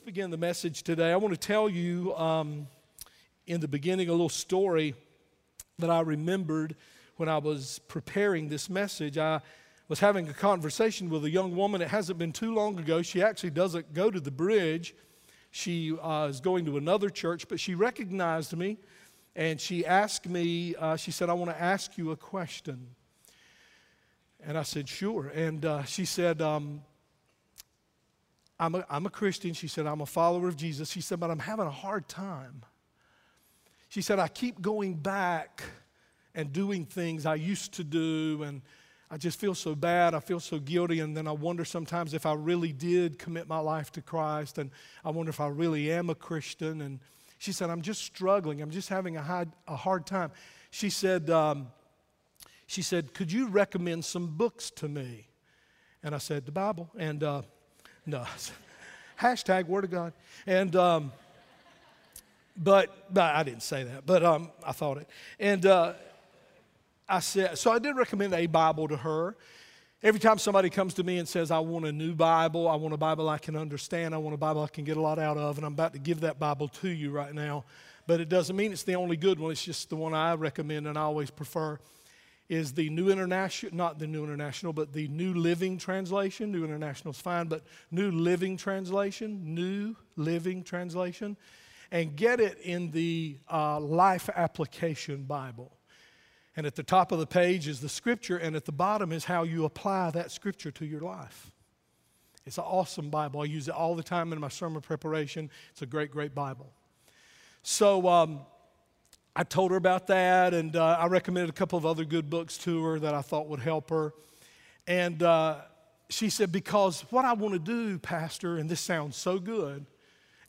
Let's begin the message today. I want to tell you um, in the beginning a little story that I remembered when I was preparing this message. I was having a conversation with a young woman. It hasn't been too long ago. She actually doesn't go to the bridge, she uh, is going to another church, but she recognized me and she asked me, uh, she said, I want to ask you a question. And I said, sure. And uh, she said, um, I'm a, I'm a Christian. She said, I'm a follower of Jesus. She said, but I'm having a hard time. She said, I keep going back and doing things I used to do, and I just feel so bad. I feel so guilty, and then I wonder sometimes if I really did commit my life to Christ, and I wonder if I really am a Christian. And she said, I'm just struggling. I'm just having a, high, a hard time. She said, um, she said, Could you recommend some books to me? And I said, The Bible. And uh, no. Hashtag Word of God. And, um, but, I didn't say that, but um, I thought it. And uh, I said, so I did recommend a Bible to her. Every time somebody comes to me and says, I want a new Bible, I want a Bible I can understand, I want a Bible I can get a lot out of, and I'm about to give that Bible to you right now. But it doesn't mean it's the only good one, it's just the one I recommend and I always prefer is the New International, not the New International, but the New Living Translation. New International is fine, but New Living Translation, New Living Translation, and get it in the uh, Life Application Bible. And at the top of the page is the scripture, and at the bottom is how you apply that scripture to your life. It's an awesome Bible. I use it all the time in my sermon preparation. It's a great, great Bible. So, um, I told her about that, and uh, I recommended a couple of other good books to her that I thought would help her. And uh, she said, Because what I want to do, Pastor, and this sounds so good,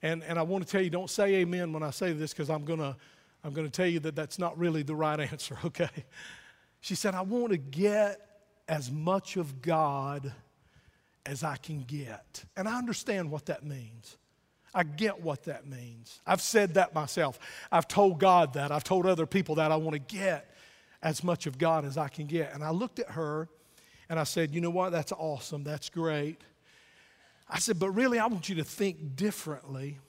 and, and I want to tell you, don't say amen when I say this because I'm going to I'm going to tell you that that's not really the right answer, okay? She said, I want to get as much of God as I can get. And I understand what that means. I get what that means. I've said that myself. I've told God that. I've told other people that I want to get as much of God as I can get. And I looked at her and I said, You know what? That's awesome. That's great. I said, But really, I want you to think differently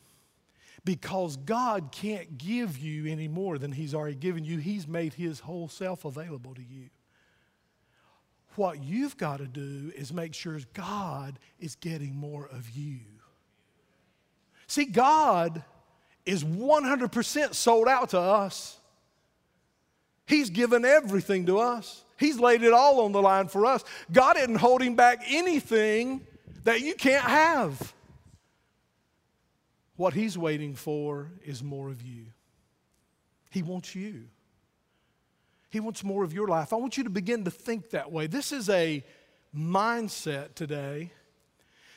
because God can't give you any more than He's already given you. He's made His whole self available to you. What you've got to do is make sure God is getting more of you. See, God is 100% sold out to us. He's given everything to us. He's laid it all on the line for us. God isn't holding back anything that you can't have. What He's waiting for is more of you. He wants you. He wants more of your life. I want you to begin to think that way. This is a mindset today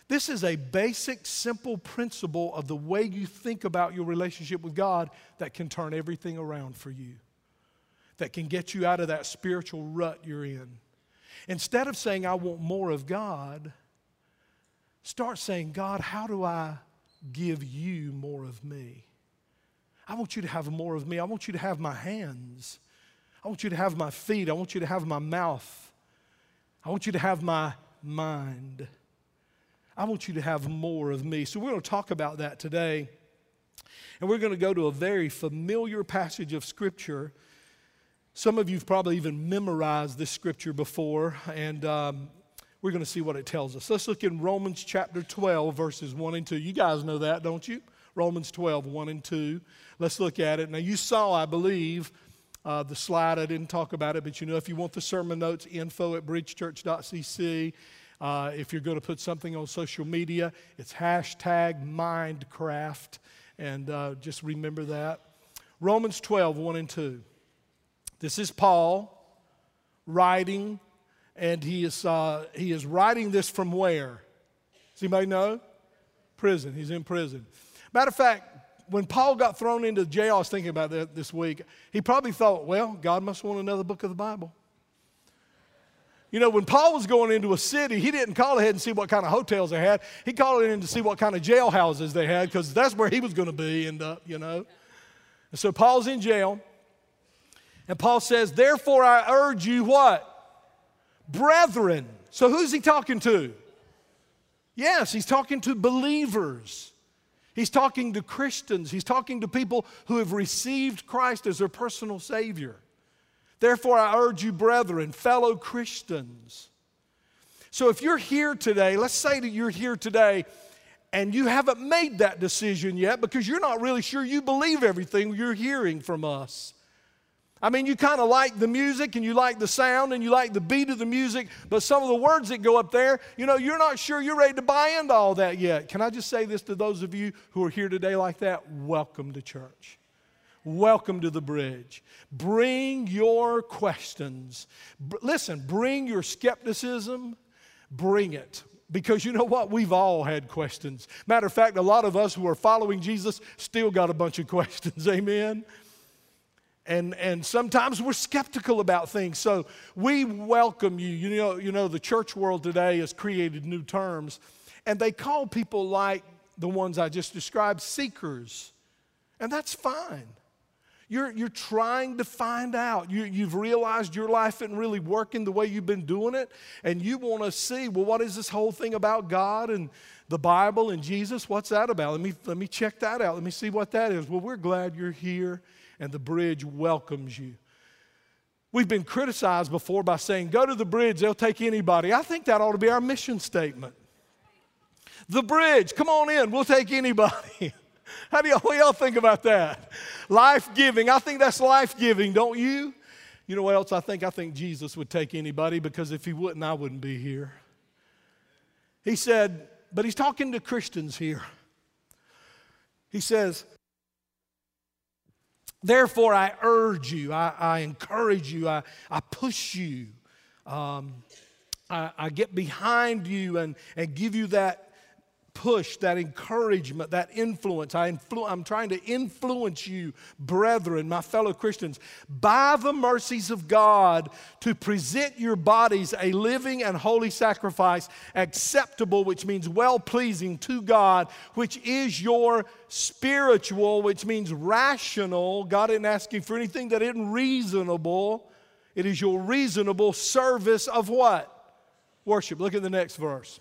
this is a basic, simple principle of the way you think about your relationship with God that can turn everything around for you, that can get you out of that spiritual rut you're in. Instead of saying, I want more of God, start saying, God, how do I give you more of me? I want you to have more of me. I want you to have my hands. I want you to have my feet. I want you to have my mouth. I want you to have my mind. I want you to have more of me. So we're going to talk about that today. And we're going to go to a very familiar passage of Scripture. Some of you have probably even memorized this Scripture before, and um, we're going to see what it tells us. Let's look in Romans chapter 12, verses 1 and 2. You guys know that, don't you? Romans 12, 1 and 2. Let's look at it. Now, you saw, I believe, uh, the slide. I didn't talk about it, but you know, if you want the sermon notes, info at bridgechurch.cc. Uh, if you're going to put something on social media, it's hashtag Mindcraft. And uh, just remember that. Romans 12, 1 and 2. This is Paul writing, and he is, uh, he is writing this from where? Does anybody know? Prison. He's in prison. Matter of fact, when Paul got thrown into jail, I was thinking about that this week. He probably thought, well, God must want another book of the Bible. You know, when Paul was going into a city, he didn't call ahead and see what kind of hotels they had. He called in to see what kind of jailhouses they had because that's where he was going to be, end up, you know. And so Paul's in jail. And Paul says, Therefore I urge you what? Brethren. So who's he talking to? Yes, he's talking to believers. He's talking to Christians. He's talking to people who have received Christ as their personal Savior. Therefore, I urge you, brethren, fellow Christians. So if you're here today, let's say that you're here today and you haven't made that decision yet because you're not really sure you believe everything you're hearing from us. I mean, you kind of like the music and you like the sound and you like the beat of the music, but some of the words that go up there, you know, you're not sure you're ready to buy into all that yet. Can I just say this to those of you who are here today like that? Welcome to church. Welcome to the bridge. Bring your questions. B- listen, bring your skepticism, bring it. Because you know what? We've all had questions. Matter of fact, a lot of us who are following Jesus still got a bunch of questions. Amen and, and sometimes we're skeptical about things. So we welcome you. You know, you know, the church world today has created new terms, and they call people like the ones I just described seekers. And that's fine. You're, you're trying to find out. You, you've realized your life isn't really working the way you've been doing it, and you want to see, well, what is this whole thing about God and the Bible and Jesus? What's that about? Let me, let me check that out. Let me see what that is. Well, we're glad you're here and the bridge welcomes you. We've been criticized before by saying, go to the bridge, they'll take anybody. I think that ought to be our mission statement. The bridge, come on in, we'll take anybody. How do y'all, what y'all think about that? Life giving. I think that's life giving, don't you? You know what else I think? I think Jesus would take anybody because if he wouldn't, I wouldn't be here. He said, but he's talking to Christians here. He says, Therefore, I urge you, I, I encourage you, I, I push you, um, I, I, get behind you and, and give you that push, that encouragement, that influence. I influ- I'm trying to influence you, brethren, my fellow Christians, by the mercies of God to present your bodies a living and holy sacrifice, acceptable, which means well pleasing to God, which is your spiritual, which means rational. God isn't asking for anything that isn't reasonable. It is your reasonable service of what? Worship. Look at the next verse.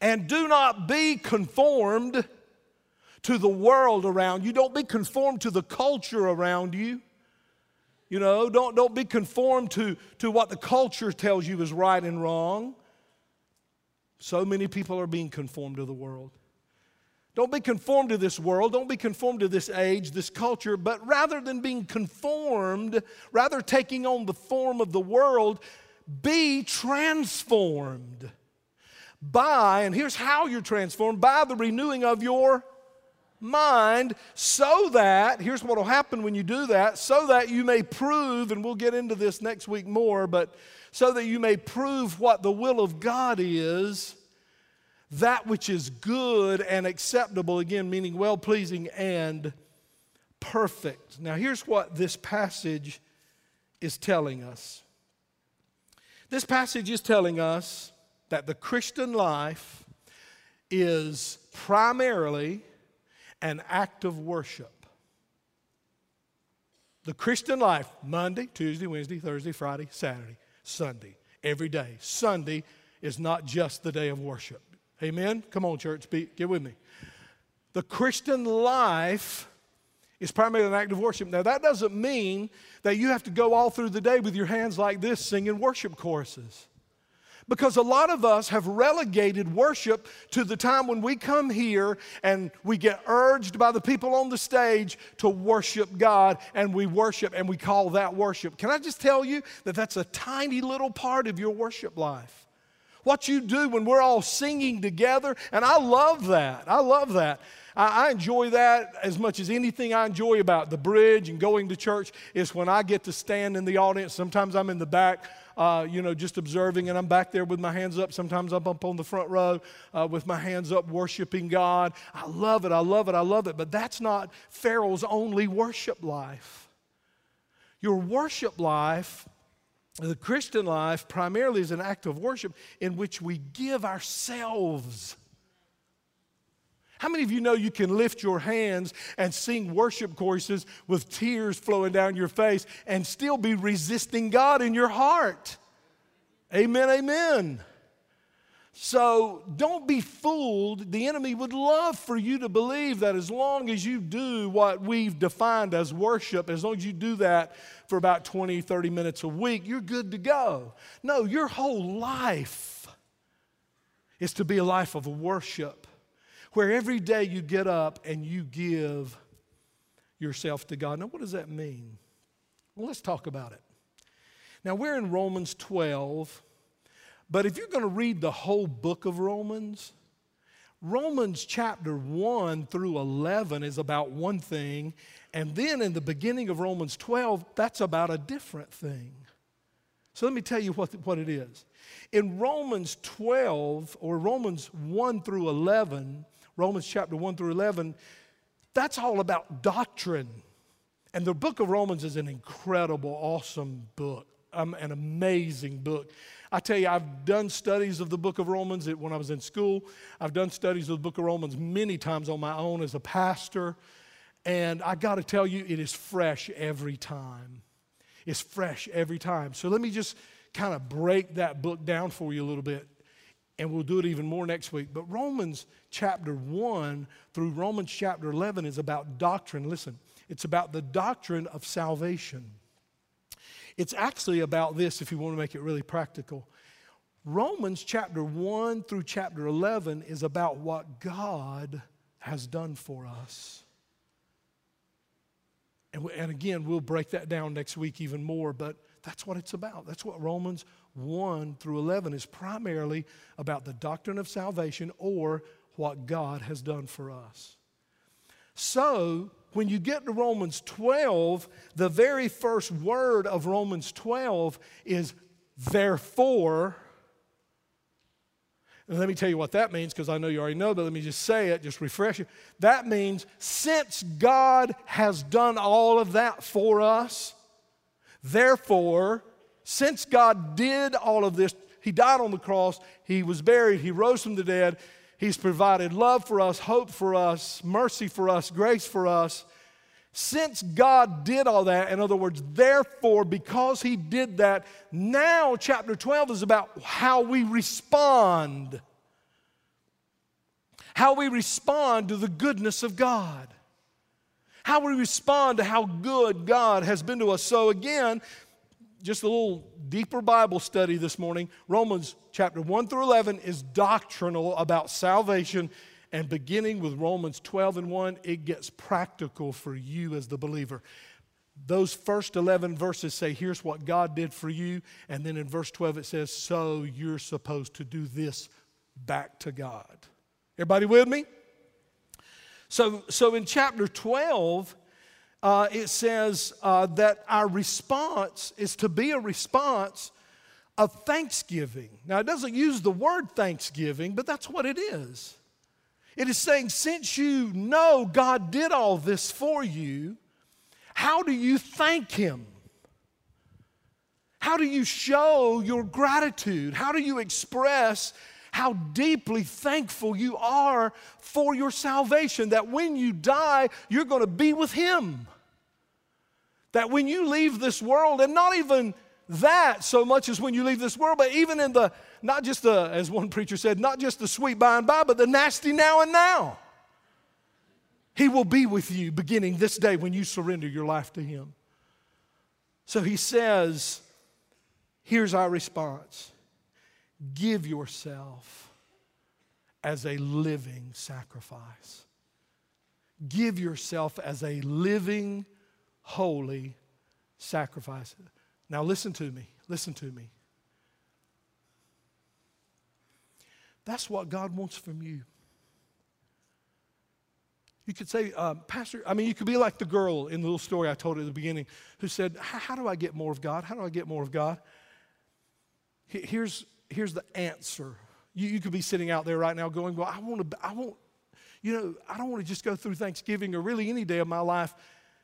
And do not be conformed to the world around you. Don't be conformed to the culture around you. You know, don't, don't be conformed to, to what the culture tells you is right and wrong. So many people are being conformed to the world. Don't be conformed to this world. Don't be conformed to this age, this culture, but rather than being conformed, rather taking on the form of the world, be transformed by, and here's how you're transformed by the renewing of your mind, so that, here's what will happen when you do that, so that you may prove, and we'll get into this next week more, but so that you may prove what the will of God is, that which is good and acceptable, again, meaning well pleasing and perfect. Now, here's what this passage is telling us. This passage is telling us that the Christian life is primarily an act of worship. The Christian life, Monday, Tuesday, Wednesday, Thursday, Friday, Saturday, Sunday, every day. Sunday is not just the day of worship. Amen? Come on, church, be, get with me. The Christian life is primarily an act of worship. Now, that doesn't mean that you have to go all through the day with your hands like this singing worship choruses. Because a lot of us have relegated worship to the time when we come here and we get urged by the people on the stage to worship God and we worship and we call that worship. Can I just tell you that that's a tiny little part of your worship life? What you do when we're all singing together, and I love that. I love that. I, enjoy that as much as anything I enjoy about the bridge and going to church is when I get to stand in the audience. Sometimes I'm in the back uh, you know, just observing, and I'm back there with my hands up. Sometimes I'm up on the front row uh, with my hands up, worshiping God. I love it, I love it, I love it. But that's not Pharaoh's only worship life. Your worship life, the Christian life, primarily is an act of worship in which we give ourselves. How many of you know you can lift your hands and sing worship choruses with tears flowing down your face and still be resisting God in your heart? Amen, amen. So don't be fooled. The enemy would love for you to believe that as long as you do what we've defined as worship, as long as you do that for about 20, 30 minutes a week, you're good to go. No, your whole life is to be a life of worship where every day you get up and you give yourself to God. Now, what does that mean? Well, let's talk about it. Now, we're in Romans 12 but if you're going to read the whole book of Romans, Romans chapter 1 through 11 is about one thing, and then in the beginning of Romans 12, that's about a different thing. So let me tell you what, what it is. In Romans 12, or Romans 1 through 11, Romans chapter 1 through 11, that's all about doctrine. And the book of Romans is an incredible, awesome book, um, an amazing book. I tell you, I've done studies of the book of Romans when I was in school. I've done studies of the book of Romans many times on my own as a pastor. And I got to tell you, it is fresh every time. It's fresh every time. So let me just kind of break that book down for you a little bit. And we'll do it even more next week. But Romans chapter 1 through Romans chapter 11 is about doctrine. Listen, it's about the doctrine of salvation. It's actually about this, if you want to make it really practical. Romans chapter 1 through chapter 11 is about what God has done for us. And, and again, we'll break that down next week even more, but that's what it's about. That's what Romans 1 through 11 is primarily about the doctrine of salvation or what God has done for us. So, when you get to Romans 12, the very first word of Romans 12 is therefore. And let me tell you what that means because I know you already know, but let me just say it, just refresh you. That means since God has done all of that for us, therefore, since God did all of this, He died on the cross, He was buried, He rose from the dead, He's provided love for us, hope for us, mercy for us, grace for us. Since God did all that, in other words, therefore, because He did that, now chapter 12 is about how we respond. How we respond to the goodness of God. How we respond to how good God has been to us. So, again, just a little deeper Bible study this morning. Romans chapter 1 through 11 is doctrinal about salvation. And beginning with Romans 12 and 1, it gets practical for you as the believer. Those first 11 verses say, Here's what God did for you. And then in verse 12, it says, So you're supposed to do this back to God. Everybody with me? So, so in chapter 12, uh, it says uh, that our response is to be a response of thanksgiving. Now, it doesn't use the word thanksgiving, but that's what it is. It is saying, since you know God did all this for you, how do you thank Him? How do you show your gratitude? How do you express how deeply thankful you are for your salvation, that when you die, you're going to be with Him. That when you leave this world, and not even that so much as when you leave this world, but even in the, not just the, as one preacher said, not just the sweet by and by, but the nasty now and now. He will be with you beginning this day when you surrender your life to Him. So He says, here's our response give yourself as a living sacrifice. Give yourself as a living, holy sacrifice. Now, listen to me. Listen to me. That's what God wants from you. You could say, uh, Pastor, I mean, you could be like the girl in the little story I told at the beginning who said, How do I get more of God? How do I get more of God? Here's, here's the answer. You, you could be sitting out there right now going, Well, I want to, I want, you know, I don't want to just go through Thanksgiving or really any day of my life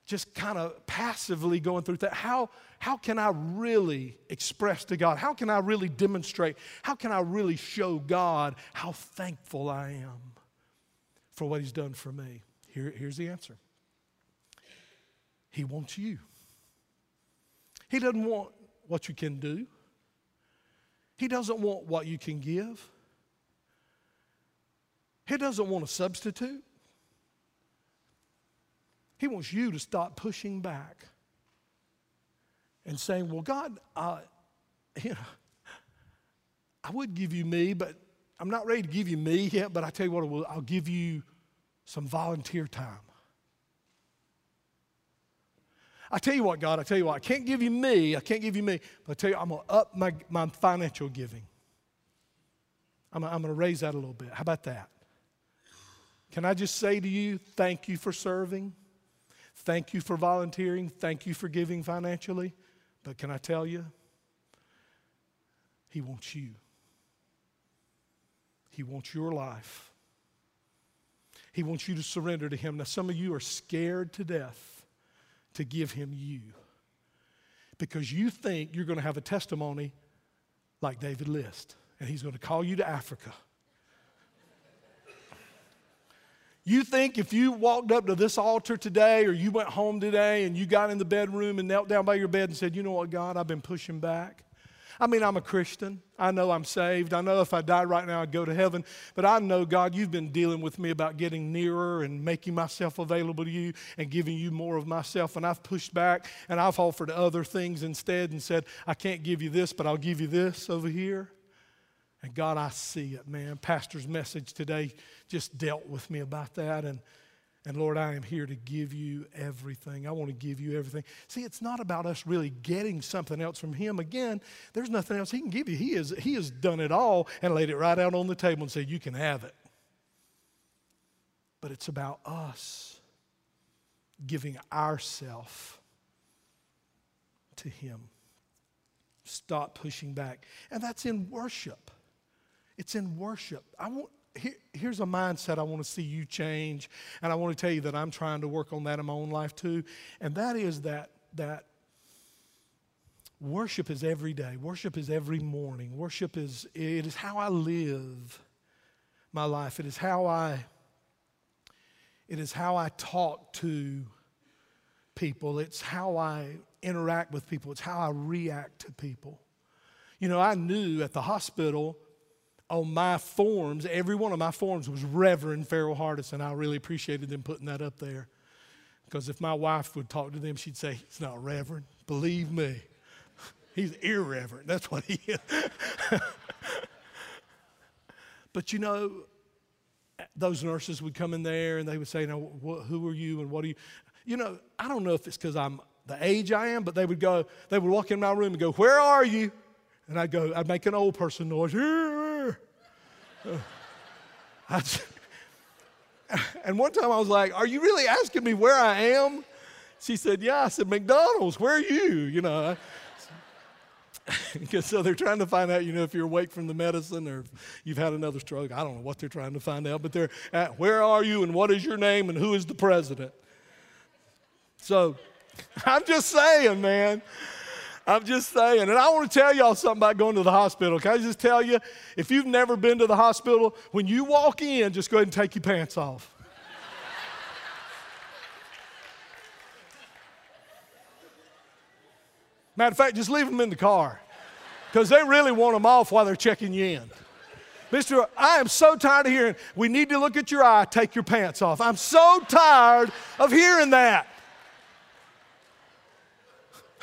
just kind of passively going through that. How, how can I really express to God? How can I really demonstrate? How can I really show God how thankful I am for what He's done for me? Here, here's the answer He wants you. He doesn't want what you can do, He doesn't want what you can give. He doesn't want a substitute. He wants you to stop pushing back and saying, Well, God, uh, you know, I would give you me, but I'm not ready to give you me yet, but I tell you what, I'll give you some volunteer time. I tell you what, God, I tell you what, I can't give you me, I can't give you me, but I tell you, I'm going to up my, my financial giving. I'm, I'm going to raise that a little bit. How about that? Can I just say to you, thank you for serving? Thank you for volunteering. Thank you for giving financially. But can I tell you, He wants you. He wants your life. He wants you to surrender to Him. Now, some of you are scared to death to give Him you because you think you're going to have a testimony like David List, and He's going to call you to Africa. You think if you walked up to this altar today or you went home today and you got in the bedroom and knelt down by your bed and said, You know what, God, I've been pushing back. I mean, I'm a Christian. I know I'm saved. I know if I die right now, I'd go to heaven. But I know, God, you've been dealing with me about getting nearer and making myself available to you and giving you more of myself. And I've pushed back and I've offered other things instead and said, I can't give you this, but I'll give you this over here. And God, I see it, man. Pastor's message today just dealt with me about that. And and Lord, I am here to give you everything. I want to give you everything. See, it's not about us really getting something else from Him. Again, there's nothing else He can give you. He, is, he has done it all and laid it right out on the table and said, You can have it. But it's about us giving ourself to Him. Stop pushing back. And that's in worship. It's in worship. I want, here, here's a mindset I want to see you change, and I want to tell you that I'm trying to work on that in my own life too, and that is that that worship is every day. Worship is every morning. Worship is it is how I live my life. It is how I it is how I talk to people. It's how I interact with people. It's how I react to people. You know, I knew at the hospital on my forms, every one of my forms was Reverend Farrell Hardison. I really appreciated them putting that up there. Because if my wife would talk to them, she'd say, He's not Reverend. Believe me, he's irreverent. That's what he is. but you know, those nurses would come in there and they would say, Now, who are you and what are you? You know, I don't know if it's because I'm the age I am, but they would go, they would walk in my room and go, Where are you? And I'd go, I'd make an old person noise. and one time I was like, Are you really asking me where I am? She said, Yeah. I said, McDonald's, where are you? You know. so they're trying to find out, you know, if you're awake from the medicine or you've had another stroke. I don't know what they're trying to find out, but they're at, where are you and what is your name and who is the president? So I'm just saying, man. I'm just saying. And I want to tell y'all something about going to the hospital. Can I just tell you, if you've never been to the hospital, when you walk in, just go ahead and take your pants off. Matter of fact, just leave them in the car because they really want them off while they're checking you in. Mister, I am so tired of hearing, we need to look at your eye, take your pants off. I'm so tired of hearing that.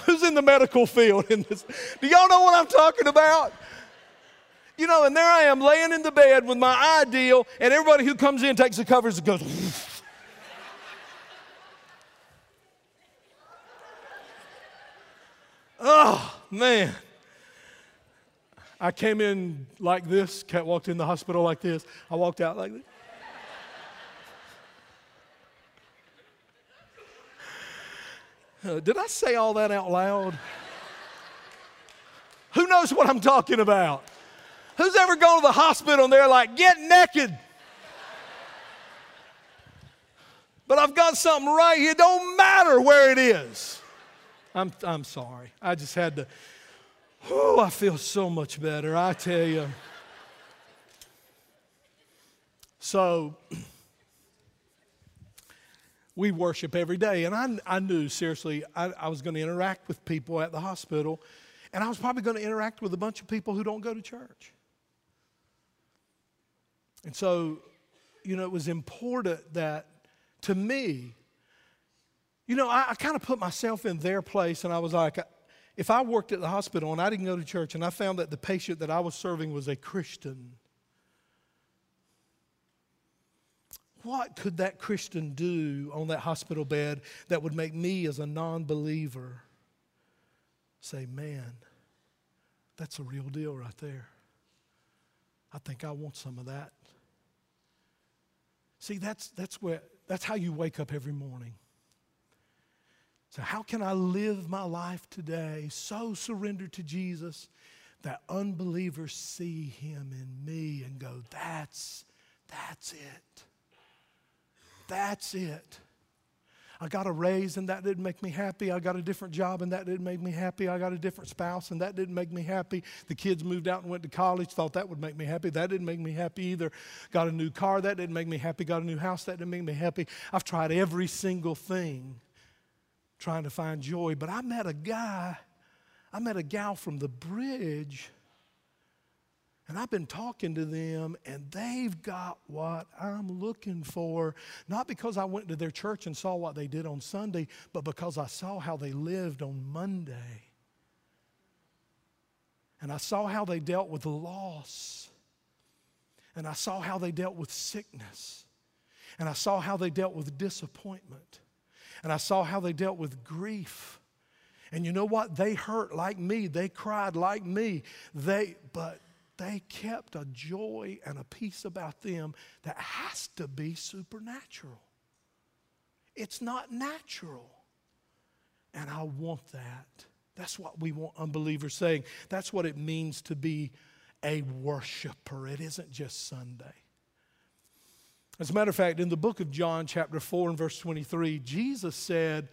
Who's in the medical field in this? Do y'all know what I'm talking about? You know, and there I am laying in the bed with my ideal, and everybody who comes in takes the covers and goes, Oh, man. I came in like this, Cat walked in the hospital like this. I walked out like this. did I say all that out loud? Who knows what I'm talking about? Who's ever gone to the hospital and they're like, get naked? But I've got something right here. It don't matter where it is. I'm, I'm sorry. I just had to. Oh, I feel so much better. I tell you. So, we worship every day. And I, I knew, seriously, I, I was going to interact with people at the hospital, and I was probably going to interact with a bunch of people who don't go to church. And so you know, it was important that to me, you know, I, I kind of put myself in their place and I was like, if I worked at the hospital and I didn't go to church and I found that the patient that I was serving was a Christian, what could that Christian do on that hospital bed that would make me, as a non believer, say, man, that's a real deal right there? I think I want some of that. See, that's, that's, where, that's how you wake up every morning. So, how can I live my life today so surrendered to Jesus that unbelievers see him in me and go, that's, that's it. That's it. I got a raise and that didn't make me happy. I got a different job and that didn't make me happy. I got a different spouse and that didn't make me happy. The kids moved out and went to college, thought that would make me happy. That didn't make me happy either. Got a new car, that didn't make me happy. Got a new house, that didn't make me happy. I've tried every single thing trying to find joy, but I met a guy, I met a gal from the bridge and I've been talking to them, and they've got what I'm looking for. Not because I went to their church and saw what they did on Sunday, but because I saw how they lived on Monday. And I saw how they dealt with loss. And I saw how they dealt with sickness. And I saw how they dealt with disappointment. And I saw how they dealt with grief. And you know what? They hurt like me. They cried like me. They, but they kept a joy and a peace about them that has to be supernatural. It's not natural. And I want that. That's what we want unbelievers saying. That's what it means to be a worshiper. It isn't just Sunday. As a matter of fact, in the book of John, chapter 4 and verse 23, Jesus said,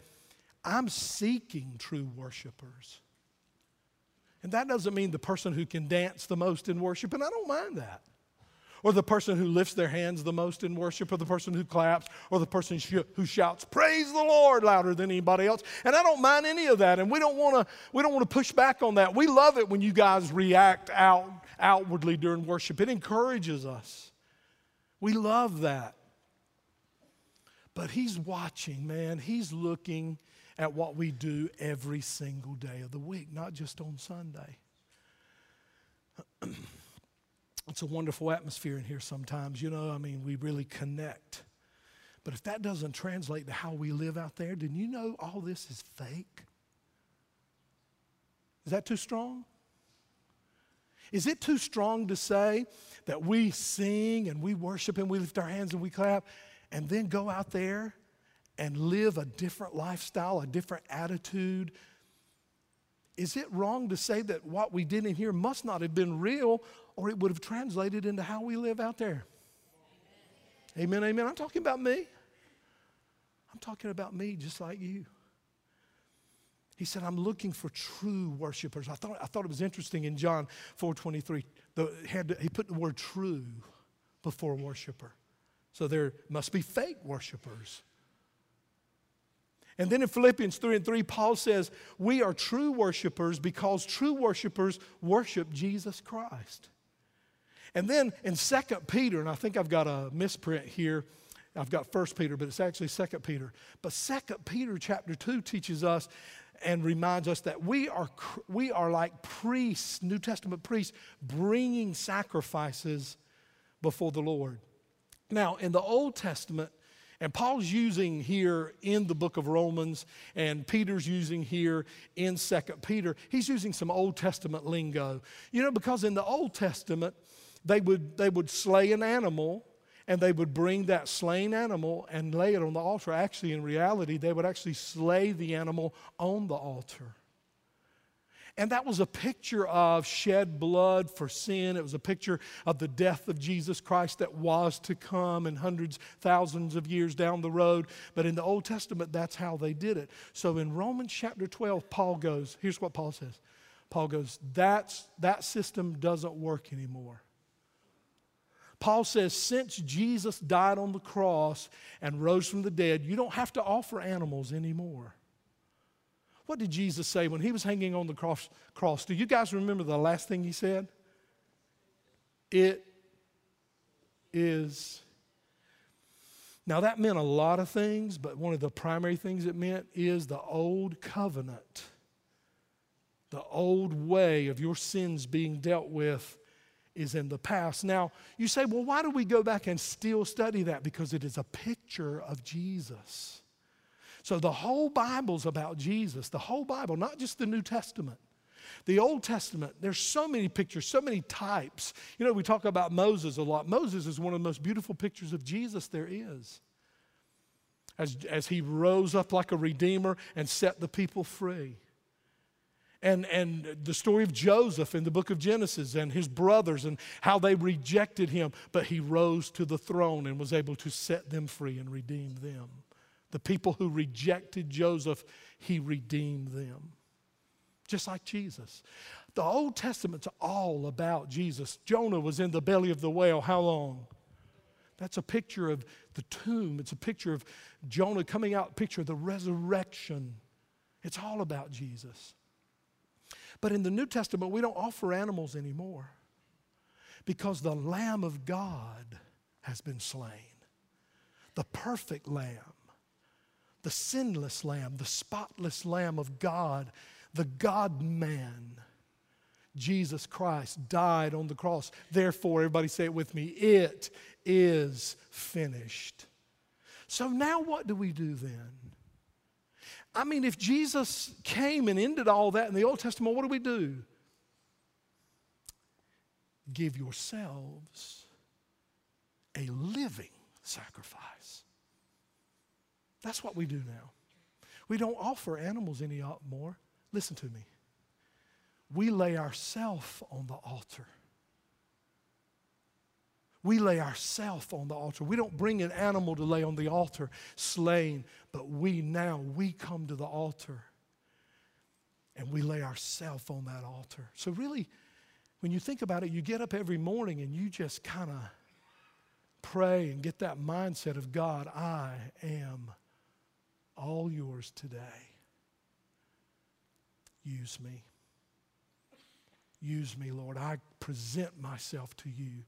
I'm seeking true worshipers. And that doesn't mean the person who can dance the most in worship, and I don't mind that. Or the person who lifts their hands the most in worship, or the person who claps, or the person who shouts, Praise the Lord louder than anybody else. And I don't mind any of that. And we don't want to we don't want to push back on that. We love it when you guys react out outwardly during worship. It encourages us. We love that. But he's watching, man. He's looking at what we do every single day of the week, not just on Sunday. it's a wonderful atmosphere in here sometimes. You know, I mean, we really connect. But if that doesn't translate to how we live out there, then you know all this is fake? Is that too strong? Is it too strong to say that we sing and we worship and we lift our hands and we clap and then go out there and live a different lifestyle, a different attitude, is it wrong to say that what we did in here must not have been real or it would have translated into how we live out there? Amen, amen. I'm talking about me. I'm talking about me just like you. He said, I'm looking for true worshipers. I thought, I thought it was interesting in John 4.23, the, had he put the word true before worshiper. So there must be fake worshipers. And then in Philippians 3 and 3, Paul says, We are true worshipers because true worshipers worship Jesus Christ. And then in 2 Peter, and I think I've got a misprint here. I've got 1 Peter, but it's actually 2 Peter. But 2 Peter chapter 2 teaches us and reminds us that we are, we are like priests, New Testament priests, bringing sacrifices before the Lord. Now, in the Old Testament, and Paul's using here in the book of Romans, and Peter's using here in Second Peter, he's using some Old Testament lingo. You know, because in the Old Testament, they would, they would slay an animal and they would bring that slain animal and lay it on the altar. Actually, in reality, they would actually slay the animal on the altar. And that was a picture of shed blood for sin. It was a picture of the death of Jesus Christ that was to come in hundreds, thousands of years down the road. But in the Old Testament, that's how they did it. So in Romans chapter 12, Paul goes, here's what Paul says Paul goes, that's, that system doesn't work anymore. Paul says, since Jesus died on the cross and rose from the dead, you don't have to offer animals anymore. What did Jesus say when he was hanging on the cross? cross? Do you guys remember the last thing he said? It is Now, that meant a lot of things, but one of the primary things it meant is the old covenant, the old way of your sins being dealt with is in the past. Now, you say, well, why do we go back and still study that? Because it is a picture of Jesus. So the whole Bible's about Jesus, the whole Bible, not just the New Testament. The Old Testament, there's so many pictures, so many types. You know, we talk about Moses a lot. Moses is one of the most beautiful pictures of Jesus there is. As, as he rose up like a redeemer and set the people free. And, and the story of Joseph in the book of Genesis and his brothers and how they rejected him, but he rose to the throne and was able to set them free and redeem them. The people who rejected Joseph, he redeemed them just like Jesus. The Old Testament's all about Jesus. Jonah was in the belly of the whale how long? That's a picture of the tomb. It's a picture of Jonah coming out, picture of the resurrection. It's all about Jesus. But in the New Testament, we don't offer animals anymore because the Lamb of God has been slain. The perfect Lamb, the sinless Lamb, the spotless Lamb of God the God man, Jesus Christ, died on the cross. Therefore, everybody say it with me it is finished. So now what do we do then? I mean, if Jesus came and ended all that in the Old Testament, what do we do? Give yourselves a living sacrifice. That's what we do now. We don't offer animals anymore. Listen to me. We lay ourselves on the altar. We lay ourselves on the altar. We don't bring an animal to lay on the altar slain, but we now, we come to the altar and we lay ourselves on that altar. So, really, when you think about it, you get up every morning and you just kind of pray and get that mindset of God, I am all yours today. Use me. Use me, Lord. I present myself to you.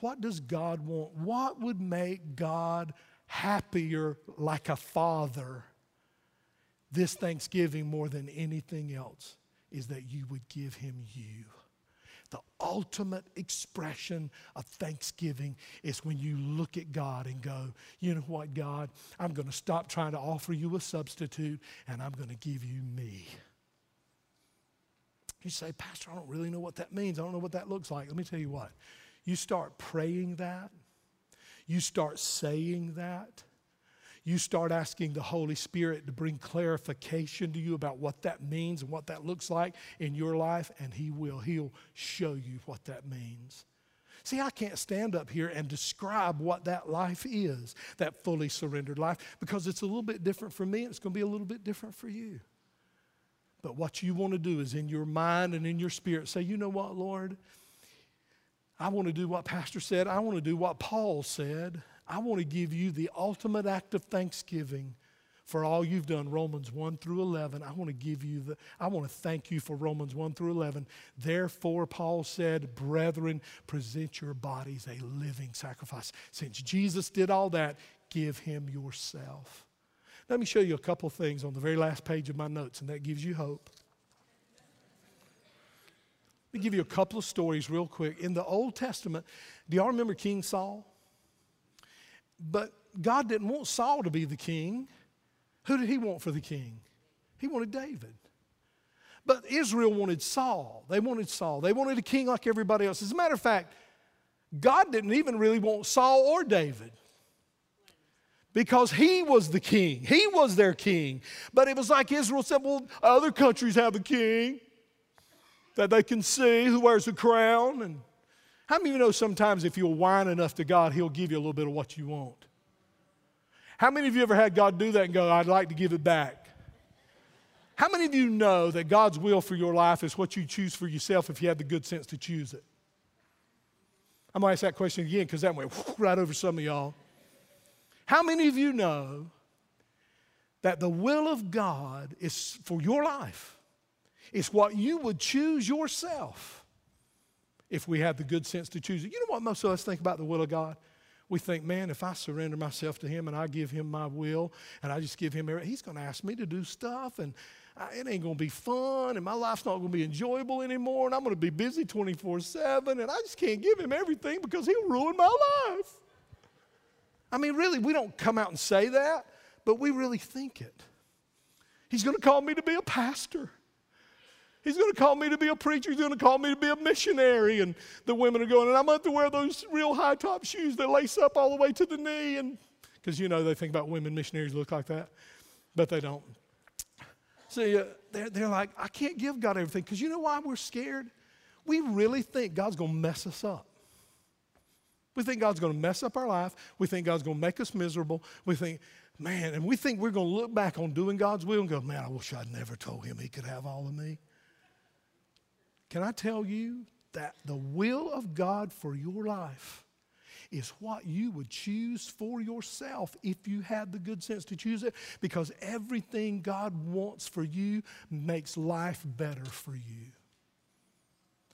What does God want? What would make God happier like a father this Thanksgiving more than anything else is that you would give him you. The ultimate expression of thanksgiving is when you look at God and go, you know what, God, I'm going to stop trying to offer you a substitute and I'm going to give you me. You say, Pastor, I don't really know what that means. I don't know what that looks like. Let me tell you what. You start praying that, you start saying that, you start asking the Holy Spirit to bring clarification to you about what that means and what that looks like in your life, and He will. He'll show you what that means. See, I can't stand up here and describe what that life is, that fully surrendered life, because it's a little bit different for me and it's going to be a little bit different for you. But what you want to do is in your mind and in your spirit say, you know what, Lord? I want to do what Pastor said. I want to do what Paul said. I want to give you the ultimate act of thanksgiving for all you've done, Romans 1 through 11. I want to give you the, I want to thank you for Romans 1 through 11. Therefore, Paul said, Brethren, present your bodies a living sacrifice. Since Jesus did all that, give him yourself. Let me show you a couple things on the very last page of my notes, and that gives you hope. Let me give you a couple of stories real quick. In the Old Testament, do y'all remember King Saul? But God didn't want Saul to be the king. Who did he want for the king? He wanted David. But Israel wanted Saul. They wanted Saul. They wanted a king like everybody else. As a matter of fact, God didn't even really want Saul or David because he was the king. He was their king. But it was like Israel said, well, other countries have a king that they can see who wears a crown. And how many of you know sometimes if you'll whine enough to God, he'll give you a little bit of what you want? How many of you ever had God do that and go, I'd like to give it back? How many of you know that God's will for your life is what you choose for yourself if you have the good sense to choose it? I'm going to ask that question again because that went right over some of y'all. How many of you know that the will of God is for your life? It's what you would choose yourself if we have the good sense to choose it. You know what most of us think about the will of God? We think, man, if I surrender myself to Him and I give Him my will and I just give Him everything, He's going to ask me to do stuff and I, it ain't going to be fun and my life's not going to be enjoyable anymore and I'm going to be busy 24 7 and I just can't give Him everything because He'll ruin my life. I mean, really, we don't come out and say that, but we really think it. He's going to call me to be a pastor. He's going to call me to be a preacher. He's going to call me to be a missionary. And the women are going, and I'm going to have to wear those real high top shoes that lace up all the way to the knee. And because you know they think about women missionaries look like that, but they don't. See, uh, they're, they're like, I can't give God everything because you know why we're scared? We really think God's going to mess us up. We think God's going to mess up our life. We think God's going to make us miserable. We think, man, and we think we're going to look back on doing God's will and go, man, I wish I'd never told him he could have all of me. Can I tell you that the will of God for your life is what you would choose for yourself if you had the good sense to choose it? Because everything God wants for you makes life better for you.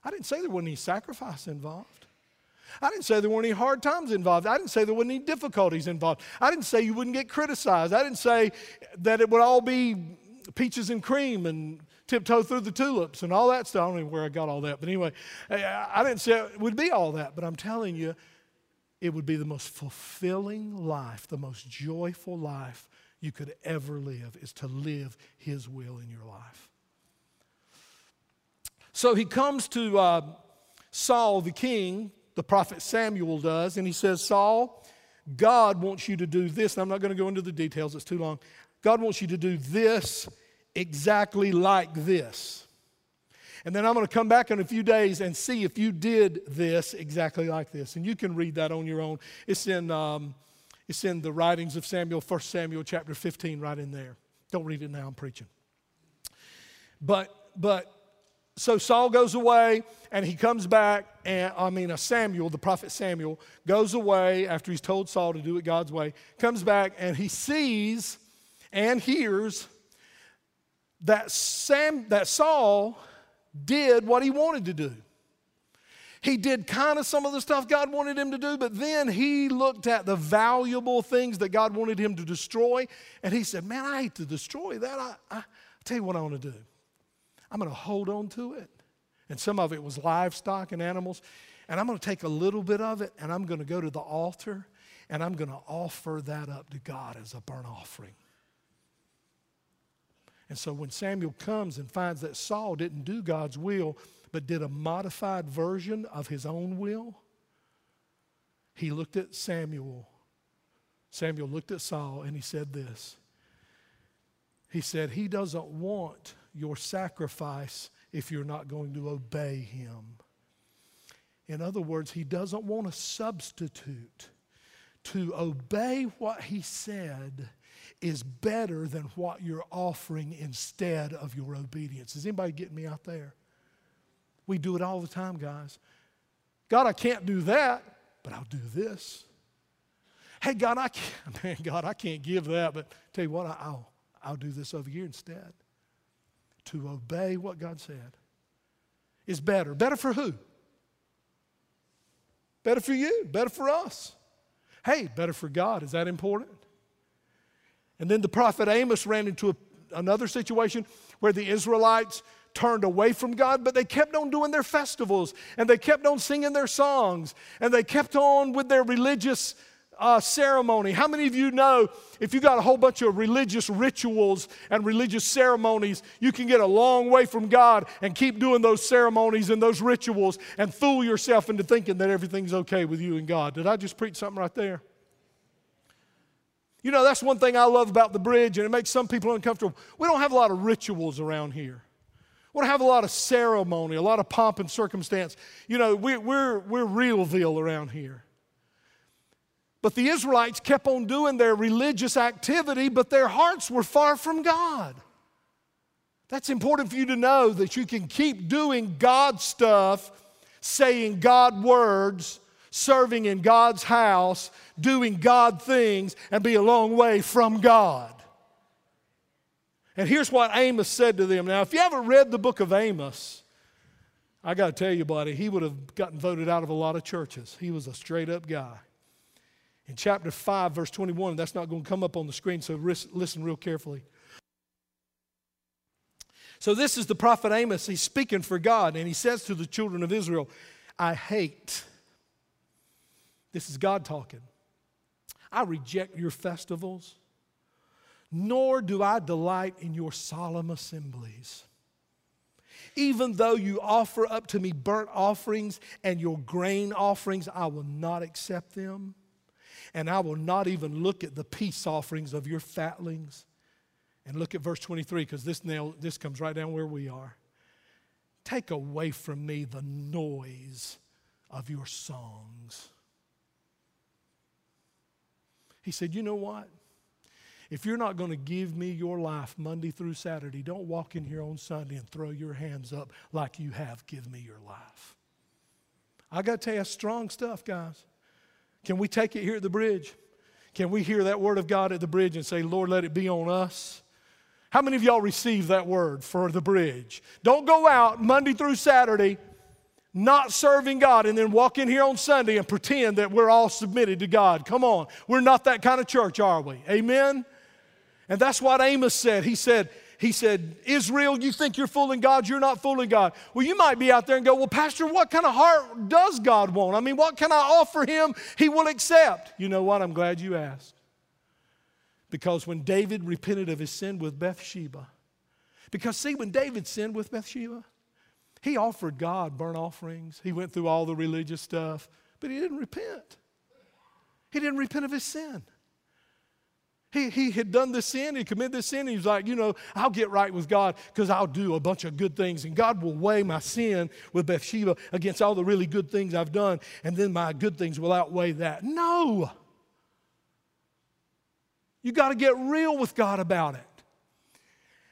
I didn't say there wasn't any sacrifice involved. I didn't say there weren't any hard times involved. I didn't say there weren't any difficulties involved. I didn't say you wouldn't get criticized. I didn't say that it would all be peaches and cream and tiptoe through the tulips and all that stuff. I don't even know where I got all that. But anyway, I didn't say it would be all that, but I'm telling you, it would be the most fulfilling life, the most joyful life you could ever live is to live His will in your life. So he comes to uh, Saul the king, the prophet Samuel does, and he says, Saul, God wants you to do this. And I'm not going to go into the details, it's too long. God wants you to do this exactly like this. And then I'm going to come back in a few days and see if you did this exactly like this. And you can read that on your own. It's in, um, it's in the writings of Samuel, 1 Samuel chapter 15, right in there. Don't read it now, I'm preaching. But, but, so Saul goes away and he comes back, and I mean, Samuel, the prophet Samuel, goes away after he's told Saul to do it God's way, comes back and he sees and hears that, Sam, that Saul did what he wanted to do. He did kind of some of the stuff God wanted him to do, but then he looked at the valuable things that God wanted him to destroy, and he said, Man, I hate to destroy that. I, I, I tell you what I want to do. I'm going to hold on to it. And some of it was livestock and animals. And I'm going to take a little bit of it and I'm going to go to the altar and I'm going to offer that up to God as a burnt offering. And so when Samuel comes and finds that Saul didn't do God's will, but did a modified version of his own will, he looked at Samuel. Samuel looked at Saul and he said this. He said, He doesn't want your sacrifice if you're not going to obey him. In other words, he doesn't want a substitute. To obey what he said is better than what you're offering instead of your obedience. Is anybody getting me out there? We do it all the time, guys. God, I can't do that, but I'll do this. Hey, God, I can't, man, God, I can't give that, but tell you what, I'll, I'll do this over here instead. To obey what God said is better. Better for who? Better for you, better for us. Hey, better for God. Is that important? And then the prophet Amos ran into a, another situation where the Israelites turned away from God, but they kept on doing their festivals and they kept on singing their songs and they kept on with their religious uh, ceremony. How many of you know if you got a whole bunch of religious rituals and religious ceremonies, you can get a long way from God and keep doing those ceremonies and those rituals and fool yourself into thinking that everything's okay with you and God? Did I just preach something right there? You know, that's one thing I love about the bridge, and it makes some people uncomfortable. We don't have a lot of rituals around here. We don't have a lot of ceremony, a lot of pomp and circumstance. You know, we, we're, we're realville around here. But the Israelites kept on doing their religious activity, but their hearts were far from God. That's important for you to know that you can keep doing God stuff, saying God words, serving in God's house, doing God things, and be a long way from God. And here's what Amos said to them. Now, if you haven't read the book of Amos, I got to tell you, buddy, he would have gotten voted out of a lot of churches. He was a straight up guy. In chapter 5, verse 21, that's not going to come up on the screen, so listen real carefully. So, this is the prophet Amos. He's speaking for God, and he says to the children of Israel, I hate. This is God talking. I reject your festivals, nor do I delight in your solemn assemblies. Even though you offer up to me burnt offerings and your grain offerings, I will not accept them. And I will not even look at the peace offerings of your fatlings. And look at verse 23, because this nail this comes right down where we are. Take away from me the noise of your songs. He said, You know what? If you're not going to give me your life Monday through Saturday, don't walk in here on Sunday and throw your hands up like you have give me your life. I got to tell you, strong stuff, guys. Can we take it here at the bridge? Can we hear that word of God at the bridge and say, Lord, let it be on us? How many of y'all received that word for the bridge? Don't go out Monday through Saturday not serving God and then walk in here on Sunday and pretend that we're all submitted to God. Come on. We're not that kind of church, are we? Amen? And that's what Amos said. He said, he said, Israel, you think you're fooling God, you're not fooling God. Well, you might be out there and go, Well, Pastor, what kind of heart does God want? I mean, what can I offer him he will accept? You know what? I'm glad you asked. Because when David repented of his sin with Bathsheba, because see, when David sinned with Bathsheba, he offered God burnt offerings. He went through all the religious stuff, but he didn't repent. He didn't repent of his sin. He, he had done this sin, he committed this sin. He was like, you know, I'll get right with God because I'll do a bunch of good things, and God will weigh my sin with Bathsheba against all the really good things I've done, and then my good things will outweigh that. No. You got to get real with God about it.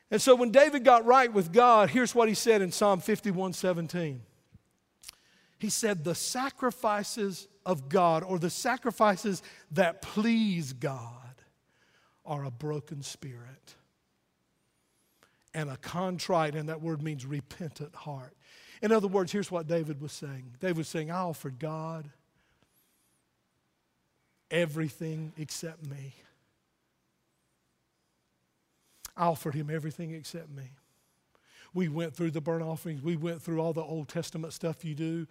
And so when David got right with God, here's what he said in Psalm 51 17. He said, The sacrifices of God, or the sacrifices that please God, are a broken spirit and a contrite, and that word means repentant heart. In other words, here's what David was saying David was saying, I offered God everything except me. I offered him everything except me. We went through the burnt offerings, we went through all the Old Testament stuff you do,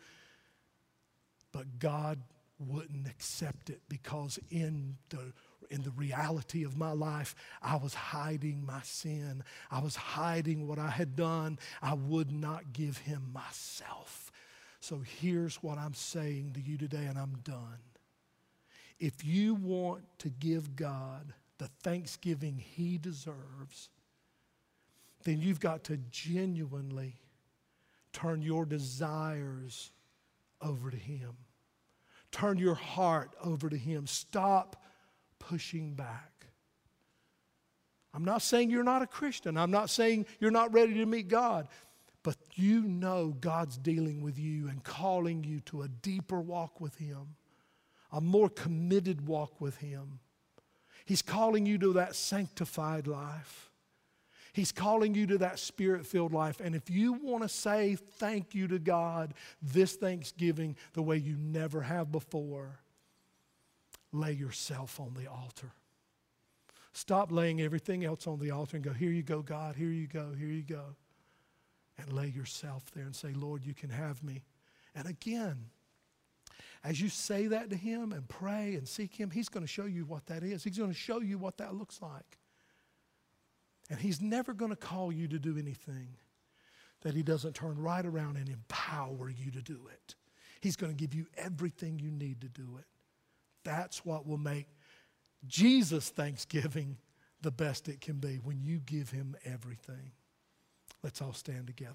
but God wouldn't accept it because in the in the reality of my life, I was hiding my sin. I was hiding what I had done. I would not give him myself. So here's what I'm saying to you today, and I'm done. If you want to give God the thanksgiving he deserves, then you've got to genuinely turn your desires over to him. Turn your heart over to him. Stop pushing back. I'm not saying you're not a Christian. I'm not saying you're not ready to meet God. But you know God's dealing with you and calling you to a deeper walk with Him, a more committed walk with Him. He's calling you to that sanctified life. He's calling you to that spirit filled life. And if you want to say thank you to God this Thanksgiving the way you never have before, lay yourself on the altar. Stop laying everything else on the altar and go, Here you go, God, here you go, here you go. And lay yourself there and say, Lord, you can have me. And again, as you say that to Him and pray and seek Him, He's going to show you what that is. He's going to show you what that looks like. And He's never going to call you to do anything that He doesn't turn right around and empower you to do it. He's going to give you everything you need to do it. That's what will make Jesus' Thanksgiving the best it can be when you give Him everything. Let's all stand together.